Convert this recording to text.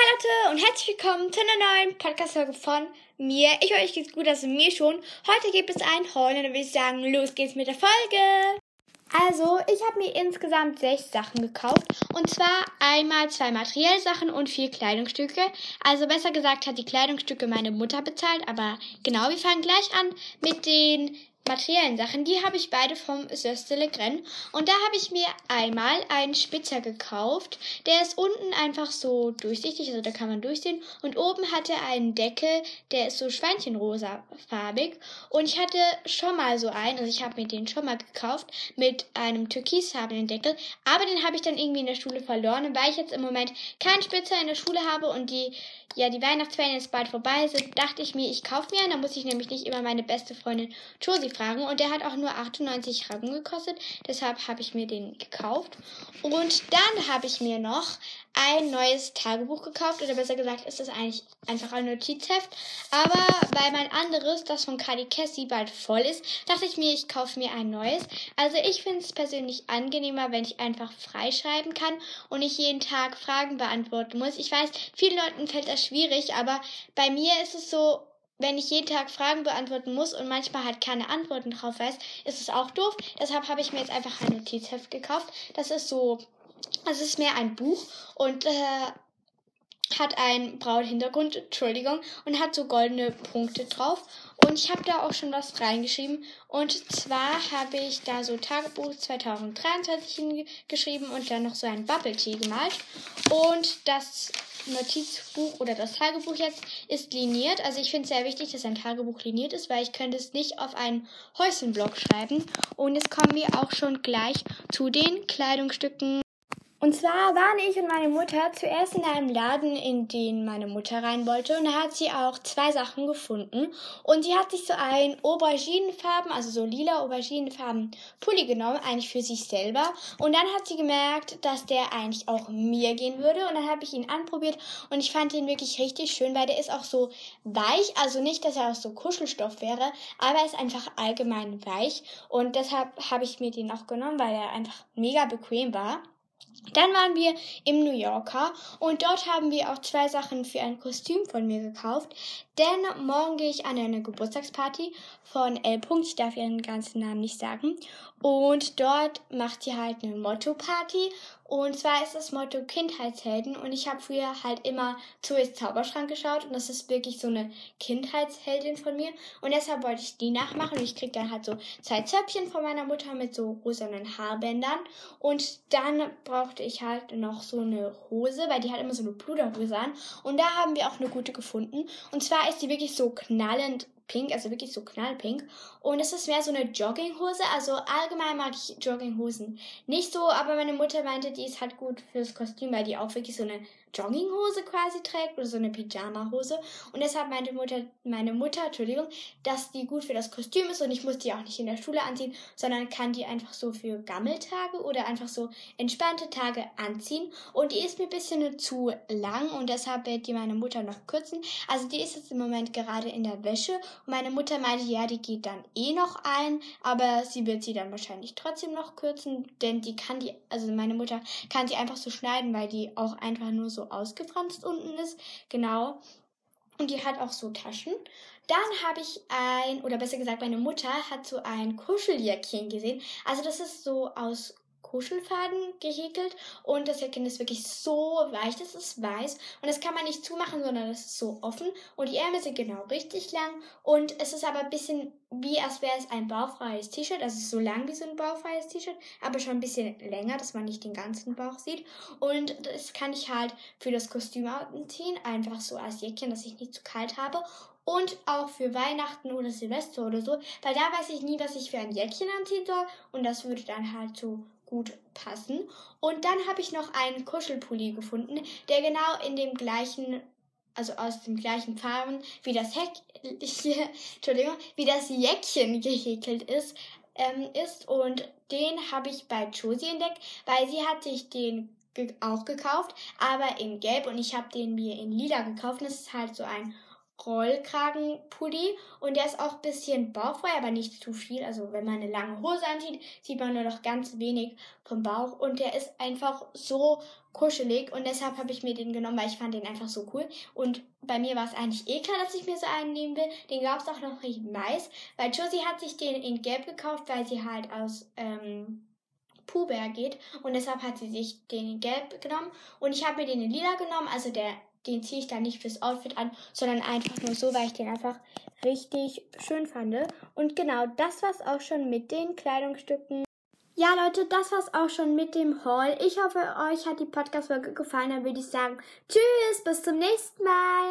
Hallo und herzlich willkommen zu einer neuen Podcast-Folge von mir. Ich hoffe, euch geht's gut, also mir schon. Heute gibt es ein Haul und dann würde ich sagen, los geht's mit der Folge. Also, ich habe mir insgesamt sechs Sachen gekauft. Und zwar einmal zwei materielle Sachen und vier Kleidungsstücke. Also besser gesagt hat die Kleidungsstücke meine Mutter bezahlt. Aber genau, wir fangen gleich an mit den materiellen Sachen, die habe ich beide vom Söste Le Gren. Und da habe ich mir einmal einen Spitzer gekauft. Der ist unten einfach so durchsichtig, also da kann man durchsehen. Und oben hat er einen Deckel, der ist so schweinchenrosafarbig. Und ich hatte schon mal so einen, also ich habe mir den schon mal gekauft, mit einem türkisfarbenen Deckel. Aber den habe ich dann irgendwie in der Schule verloren. Weil ich jetzt im Moment keinen Spitzer in der Schule habe und die, ja, die Weihnachtsferien jetzt bald vorbei sind, dachte ich mir, ich kaufe mir einen. Da muss ich nämlich nicht immer meine beste Freundin Josie Fragen und der hat auch nur 98 Rappen gekostet. Deshalb habe ich mir den gekauft. Und dann habe ich mir noch ein neues Tagebuch gekauft. Oder besser gesagt ist das eigentlich einfach ein Notizheft. Aber weil mein anderes, das von Kali Cassie, bald voll ist, dachte ich mir, ich kaufe mir ein neues. Also ich finde es persönlich angenehmer, wenn ich einfach freischreiben kann und nicht jeden Tag Fragen beantworten muss. Ich weiß, vielen Leuten fällt das schwierig, aber bei mir ist es so, wenn ich jeden Tag Fragen beantworten muss und manchmal halt keine Antworten drauf weiß, ist es auch doof. Deshalb habe ich mir jetzt einfach ein Notizheft gekauft. Das ist so, das ist mehr ein Buch und äh, hat einen braunen Hintergrund, Entschuldigung, und hat so goldene Punkte drauf. Und ich habe da auch schon was reingeschrieben. Und zwar habe ich da so Tagebuch 2023 hingeschrieben und dann noch so ein Bubble Tea gemalt. Und das Notizbuch oder das Tagebuch jetzt ist liniert. Also ich finde es sehr wichtig, dass ein Tagebuch liniert ist, weil ich könnte es nicht auf einen Häuschenblock schreiben. Und jetzt kommen wir auch schon gleich zu den Kleidungsstücken. Und zwar waren ich und meine Mutter zuerst in einem Laden, in den meine Mutter rein wollte. Und da hat sie auch zwei Sachen gefunden. Und sie hat sich so ein Auberginenfarben, also so lila Auberginenfarben Pulli genommen, eigentlich für sich selber. Und dann hat sie gemerkt, dass der eigentlich auch mir gehen würde. Und dann habe ich ihn anprobiert und ich fand ihn wirklich richtig schön, weil der ist auch so weich. Also nicht, dass er auch so Kuschelstoff wäre, aber er ist einfach allgemein weich. Und deshalb habe ich mir den auch genommen, weil er einfach mega bequem war. Dann waren wir im New Yorker und dort haben wir auch zwei Sachen für ein Kostüm von mir gekauft. Denn morgen gehe ich an eine Geburtstagsparty von L. Ich darf ihren ganzen Namen nicht sagen. Und dort macht sie halt eine Motto-Party. Und zwar ist das Motto Kindheitshelden. Und ich habe früher halt immer Zoe's Zauberschrank geschaut. Und das ist wirklich so eine Kindheitsheldin von mir. Und deshalb wollte ich die nachmachen. Und ich krieg dann halt so zwei Zöpfchen von meiner Mutter mit so rosanen Haarbändern. Und dann brauchte ich halt noch so eine Hose, weil die hat immer so eine Pluderhose an. Und da haben wir auch eine gute gefunden. Und zwar ist die wirklich so knallend pink, also wirklich so knallpink. Und es ist mehr so eine Jogginghose. Also allgemein mag ich Jogginghosen nicht so, aber meine Mutter meinte, die ist halt gut fürs Kostüm, weil die auch wirklich so eine Jogginghose quasi trägt oder so eine Pyjamahose. Und deshalb meinte Mutter, meine Mutter, Entschuldigung, dass die gut für das Kostüm ist und ich muss die auch nicht in der Schule anziehen, sondern kann die einfach so für Gammeltage oder einfach so entspannte Tage anziehen. Und die ist mir ein bisschen zu lang und deshalb wird die meine Mutter noch kürzen. Also die ist jetzt im Moment gerade in der Wäsche und meine Mutter meinte, ja, die geht dann eh noch ein, aber sie wird sie dann wahrscheinlich trotzdem noch kürzen, denn die kann die, also meine Mutter kann sie einfach so schneiden, weil die auch einfach nur so ausgefranst unten ist. Genau. Und die hat auch so Taschen. Dann habe ich ein, oder besser gesagt, meine Mutter hat so ein Kuscheljäckchen gesehen. Also das ist so aus Kuschelfaden gehäkelt und das Jäckchen ist wirklich so weich, das ist weiß und das kann man nicht zumachen, sondern das ist so offen und die Ärmel sind genau richtig lang und es ist aber ein bisschen wie als wäre es ein bauchfreies T-Shirt, also so lang wie so ein bauchfreies T-Shirt, aber schon ein bisschen länger, dass man nicht den ganzen Bauch sieht und das kann ich halt für das Kostüm anziehen, einfach so als Jäckchen, dass ich nicht zu kalt habe und auch für Weihnachten oder Silvester oder so, weil da weiß ich nie, was ich für ein Jäckchen anziehen soll und das würde dann halt so gut passen. Und dann habe ich noch einen Kuschelpulli gefunden, der genau in dem gleichen, also aus den gleichen Farben wie das Heck, Entschuldigung, wie das Jäckchen gehäkelt ist, ähm, ist. Und den habe ich bei Josie entdeckt, weil sie hat sich den auch gekauft, aber in Gelb und ich habe den mir in Lila gekauft. Das ist halt so ein Rollkragenpulli und der ist auch ein bisschen bauchfrei, aber nicht zu viel. Also wenn man eine lange Hose anzieht, sieht man nur noch ganz wenig vom Bauch und der ist einfach so kuschelig und deshalb habe ich mir den genommen, weil ich fand den einfach so cool. Und bei mir war es eigentlich eh klar, dass ich mir so einen nehmen will. Den gab es auch noch nicht weiß, weil Josie hat sich den in gelb gekauft, weil sie halt aus ähm, Puber geht und deshalb hat sie sich den in gelb genommen und ich habe mir den in lila genommen, also der den ziehe ich dann nicht fürs Outfit an, sondern einfach nur so, weil ich den einfach richtig schön fand. Und genau, das war's auch schon mit den Kleidungsstücken. Ja, Leute, das war's auch schon mit dem Haul. Ich hoffe, euch hat die Podcast-Folge gefallen. Dann würde ich sagen, tschüss, bis zum nächsten Mal.